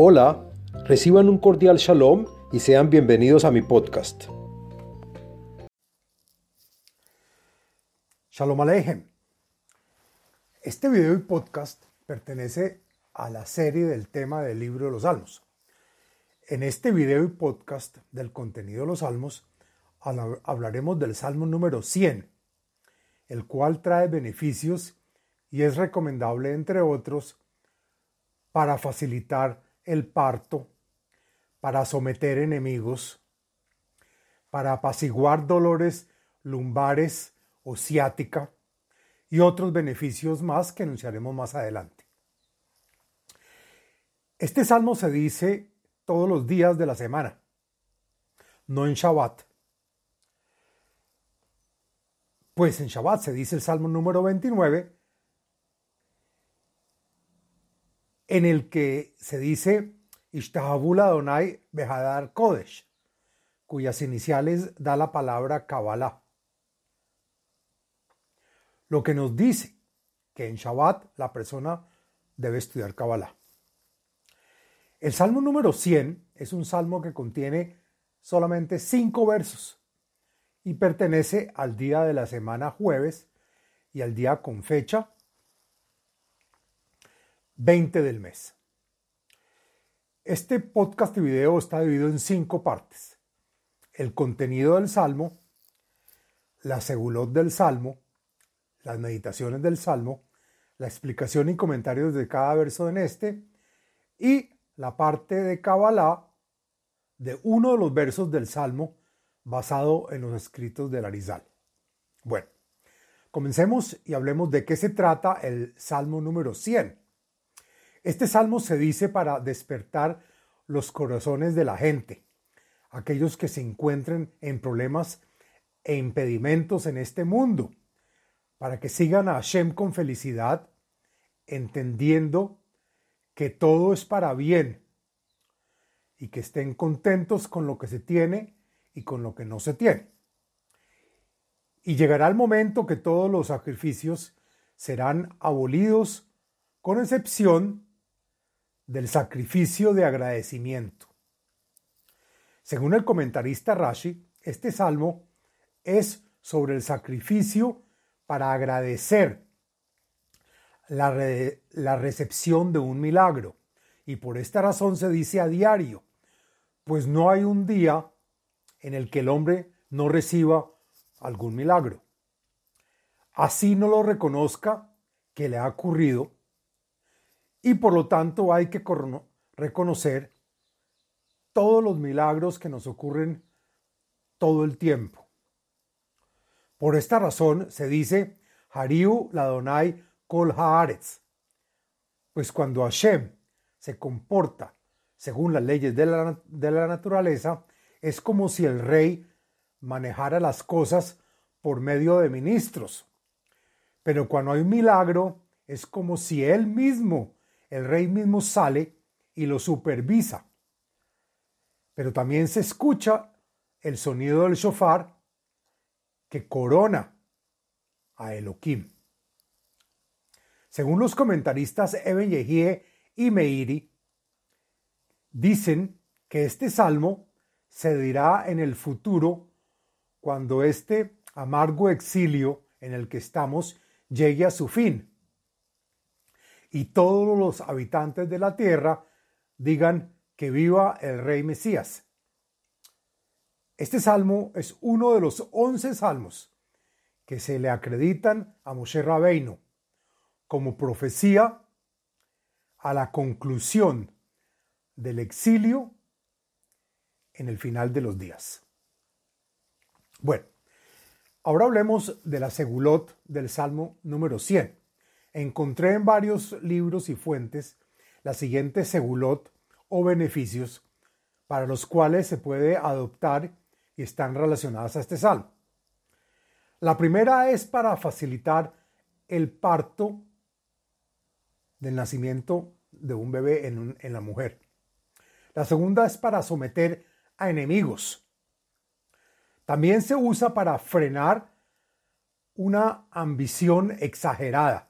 Hola, reciban un cordial shalom y sean bienvenidos a mi podcast. Shalom Aleichem. Este video y podcast pertenece a la serie del tema del libro de los Salmos. En este video y podcast del contenido de los Salmos hablaremos del Salmo número 100, el cual trae beneficios y es recomendable, entre otros, para facilitar el parto, para someter enemigos, para apaciguar dolores lumbares o ciática y otros beneficios más que anunciaremos más adelante. Este salmo se dice todos los días de la semana, no en Shabbat. Pues en Shabbat se dice el salmo número 29, en el que se dice Ishtahabula Adonai Behadar Kodesh, cuyas iniciales da la palabra Kabbalah. Lo que nos dice que en Shabbat la persona debe estudiar Kabbalah. El salmo número 100 es un salmo que contiene solamente cinco versos y pertenece al día de la semana jueves y al día con fecha 20 del mes. Este podcast y video está dividido en cinco partes. El contenido del Salmo, la segulot del Salmo, las meditaciones del Salmo, la explicación y comentarios de cada verso en este y la parte de Kabbalah de uno de los versos del Salmo basado en los escritos del Arizal. Bueno, comencemos y hablemos de qué se trata el Salmo número 100. Este salmo se dice para despertar los corazones de la gente, aquellos que se encuentren en problemas e impedimentos en este mundo, para que sigan a Hashem con felicidad, entendiendo que todo es para bien y que estén contentos con lo que se tiene y con lo que no se tiene. Y llegará el momento que todos los sacrificios serán abolidos, con excepción del sacrificio de agradecimiento. Según el comentarista Rashi, este salmo es sobre el sacrificio para agradecer la, la, recepción de un milagro. Y por esta razón se dice a diario, pues no hay un día en el que el hombre no reciba algún milagro. Así no lo reconozca que le ha ocurrido, y por lo tanto hay que reconocer todos los milagros que nos ocurren todo el tiempo. Por esta razón se dice Hariu Ladonai Kol Haaretz, pues cuando Hashem se comporta según las leyes de la, de la naturaleza, es como si el rey manejara las cosas por medio de ministros. Pero cuando hay un milagro, es como si él mismo el rey mismo sale y lo supervisa. Pero también se escucha el sonido del shofar que corona a Elohim. Según los comentaristas Eben Yehie y Meiri, dicen que este salmo se dirá en el futuro cuando este amargo exilio en el que estamos llegue a su fin y todos los habitantes de la tierra digan que viva el rey Mesías. Este salmo es uno de los once salmos que se le acreditan a Moshe Rabeino como profecía a la conclusión del exilio en el final de los días. Bueno, ahora hablemos de la segulot del Salmo número 100 encontré en varios libros y fuentes la siguiente segulot o beneficios para los cuales se puede adoptar y están relacionadas a este salmo. La primera es para facilitar el parto del nacimiento de un bebé en, en la mujer. La segunda es para someter a enemigos. También se usa para frenar una ambición exagerada.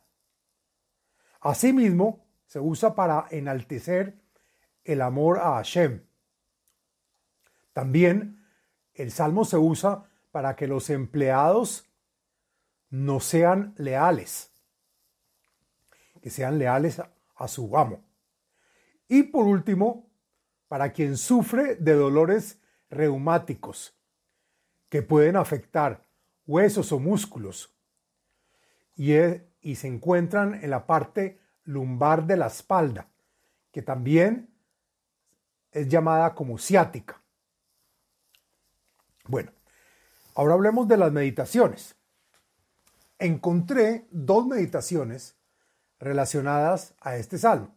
Asimismo, se usa para enaltecer el amor a Hashem. También el salmo se usa para que los empleados no sean leales, que sean leales a, su amo. Y por último, para quien sufre de dolores reumáticos que pueden afectar huesos o músculos y, y se encuentran en la parte lumbar de la espalda, que también es llamada como ciática. Bueno, ahora hablemos de las meditaciones. Encontré dos meditaciones relacionadas a este salmo.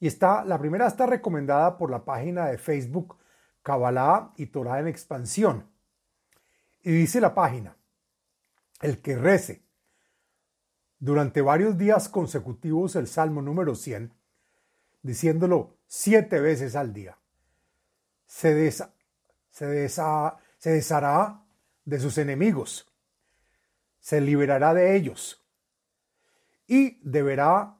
Y está, la primera está recomendada por la página de Facebook Kabbalah y Torah en expansión. Y dice la página, el que rece durante varios días consecutivos el Salmo número 100, diciéndolo siete veces al día, se, se, se deshará de sus enemigos, se liberará de ellos y deberá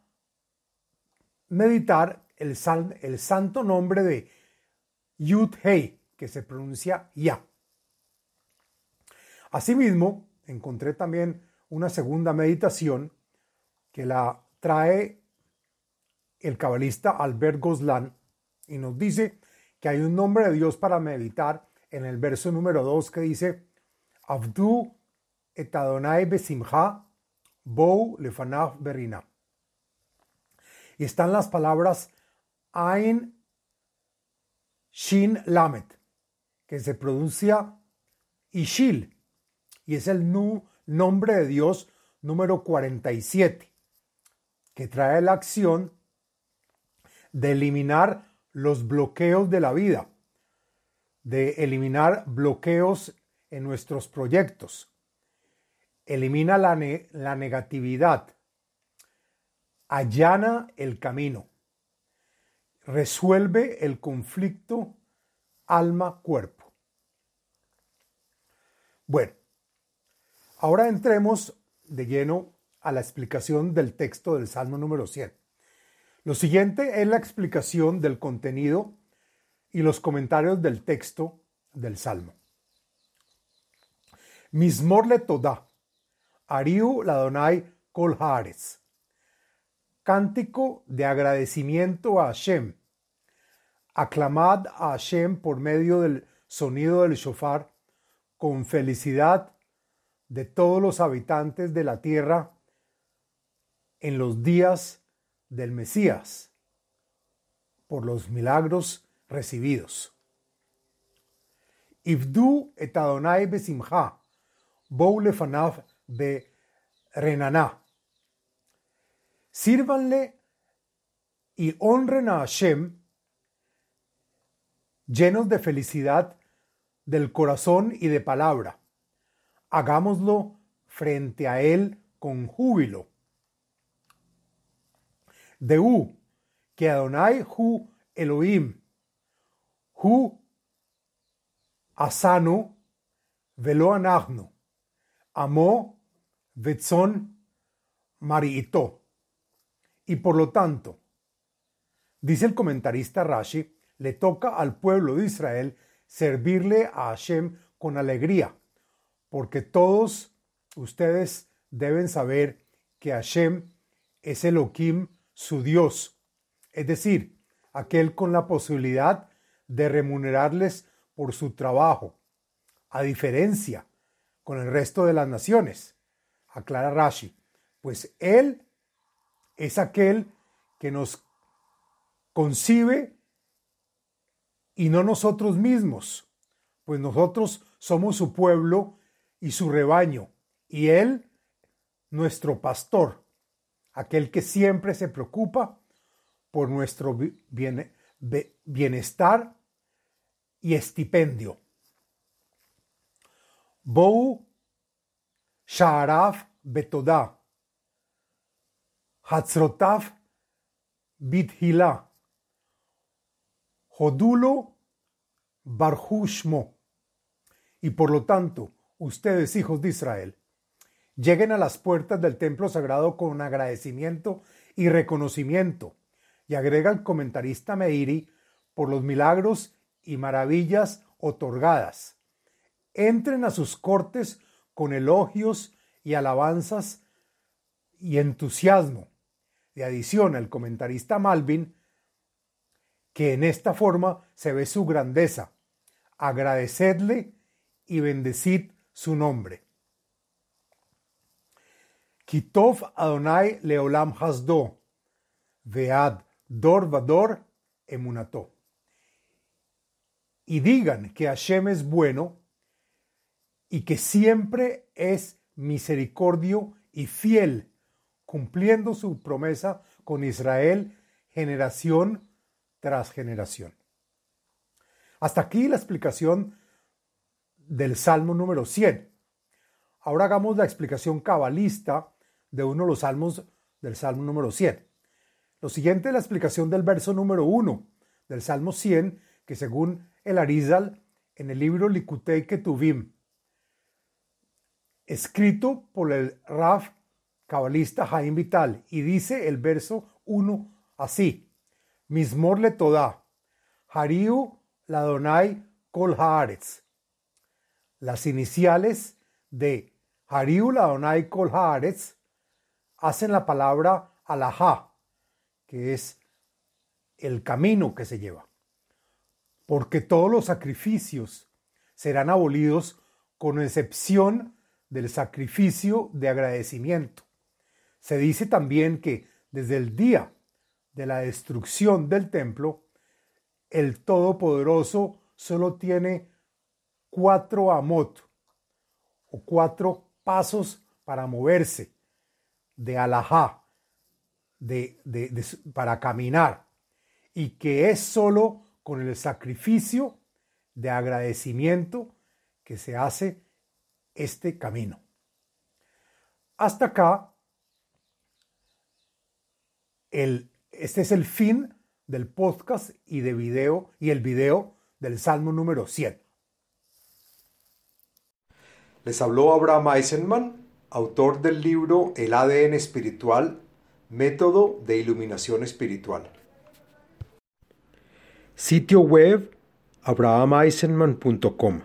meditar el, el santo nombre de Yud Hei, que se pronuncia Ya. Asimismo, encontré también una segunda meditación que la trae el cabalista Albert Goslan y nos dice que hay un nombre de Dios para meditar en el verso número 2 que dice Abdu et Adonai besimcha bou lefanav berina. Y están las palabras Ain Shin Lamet, que se pronuncia Ishil, y es el nu nombre de Dios número 47, que trae la acción de eliminar los bloqueos de la vida, de eliminar bloqueos en nuestros proyectos, elimina la, la negatividad, allana el camino, resuelve el conflicto alma-cuerpo. Bueno, Ahora entremos de lleno a la explicación del texto del Salmo número 100. Lo siguiente es la explicación del contenido y los comentarios del texto del Salmo. Mismor le toda, Ariu ladonai kol Cántico de agradecimiento a Hashem. Aclamad a Hashem por medio del sonido del shofar con felicidad de todos los habitantes de la tierra en los días del Mesías por los milagros recibidos. Ifdu et Adonai besimcha, bou lefanav be renaná. Sírvanle y honren a Hashem llenos de felicidad del corazón y de palabra hagámoslo frente a Él con júbilo. U, que Adonai Hu Elohim, Hu Asano Velo Anagno, Amó Vetzon Mariito. Y por lo tanto, dice el comentarista Rashi, le toca al pueblo de Israel servirle a Hashem con alegría porque todos ustedes deben saber que Hashem es Elohim, su Dios, es decir, aquel con la posibilidad de remunerarles por su trabajo, a diferencia con el resto de las naciones, aclara Rashi, pues Él es aquel que nos concibe y no nosotros mismos, pues nosotros somos su pueblo y su rebaño, y Él, nuestro pastor, aquel que siempre se preocupa por nuestro bienestar y estipendio. Bou Shaaraf Betodá, Hatzrotaf Bithila, Jodulo Barhushmo, y por lo tanto, ustedes, hijos de Israel, lleguen a las puertas del templo sagrado con agradecimiento y reconocimiento, Y agrega el comentarista Meiri por los milagros y maravillas otorgadas. Entren a sus cortes con elogios y alabanzas y entusiasmo. De adición, el comentarista Malvin, que en esta forma se ve su grandeza. Agradecedle y bendecid su nombre. Kitov Adonai Leolam Hasdo, Vead Dor Vador Emunato. Y digan que Hashem es bueno y que siempre es misericordio y fiel, cumpliendo su promesa con Israel generación tras generación. Hasta aquí la explicación del Salmo número 100. Ahora hagamos la explicación cabalista de uno de los salmos del Salmo número 100. Lo siguiente es la explicación del verso número 1 del Salmo 100, que según el Arizal, en el libro Likutei Ketuvim, escrito por el Raf cabalista Jaim Vital, y dice el verso 1 así: Mismor le toda, Hariu Ladonai Kol Haaretz. Las iniciales de Hariu Ladonai Kol Haaretz hacen la palabra alajá, que es el camino que se lleva. Porque todos los sacrificios serán abolidos con excepción del sacrificio de agradecimiento. Se dice también que desde el día de la destrucción del templo, el Todopoderoso solo tiene cuatro amot o cuatro pasos para moverse de alajá, de, para caminar, y que es solo con el sacrificio de agradecimiento que se hace este camino. Hasta acá, el, este es el fin del podcast y de video y el video del Salmo número 100. Les habló Abraham Eisenman autor del libro El ADN espiritual, método de iluminación espiritual. Sitio web abrahameisenman.com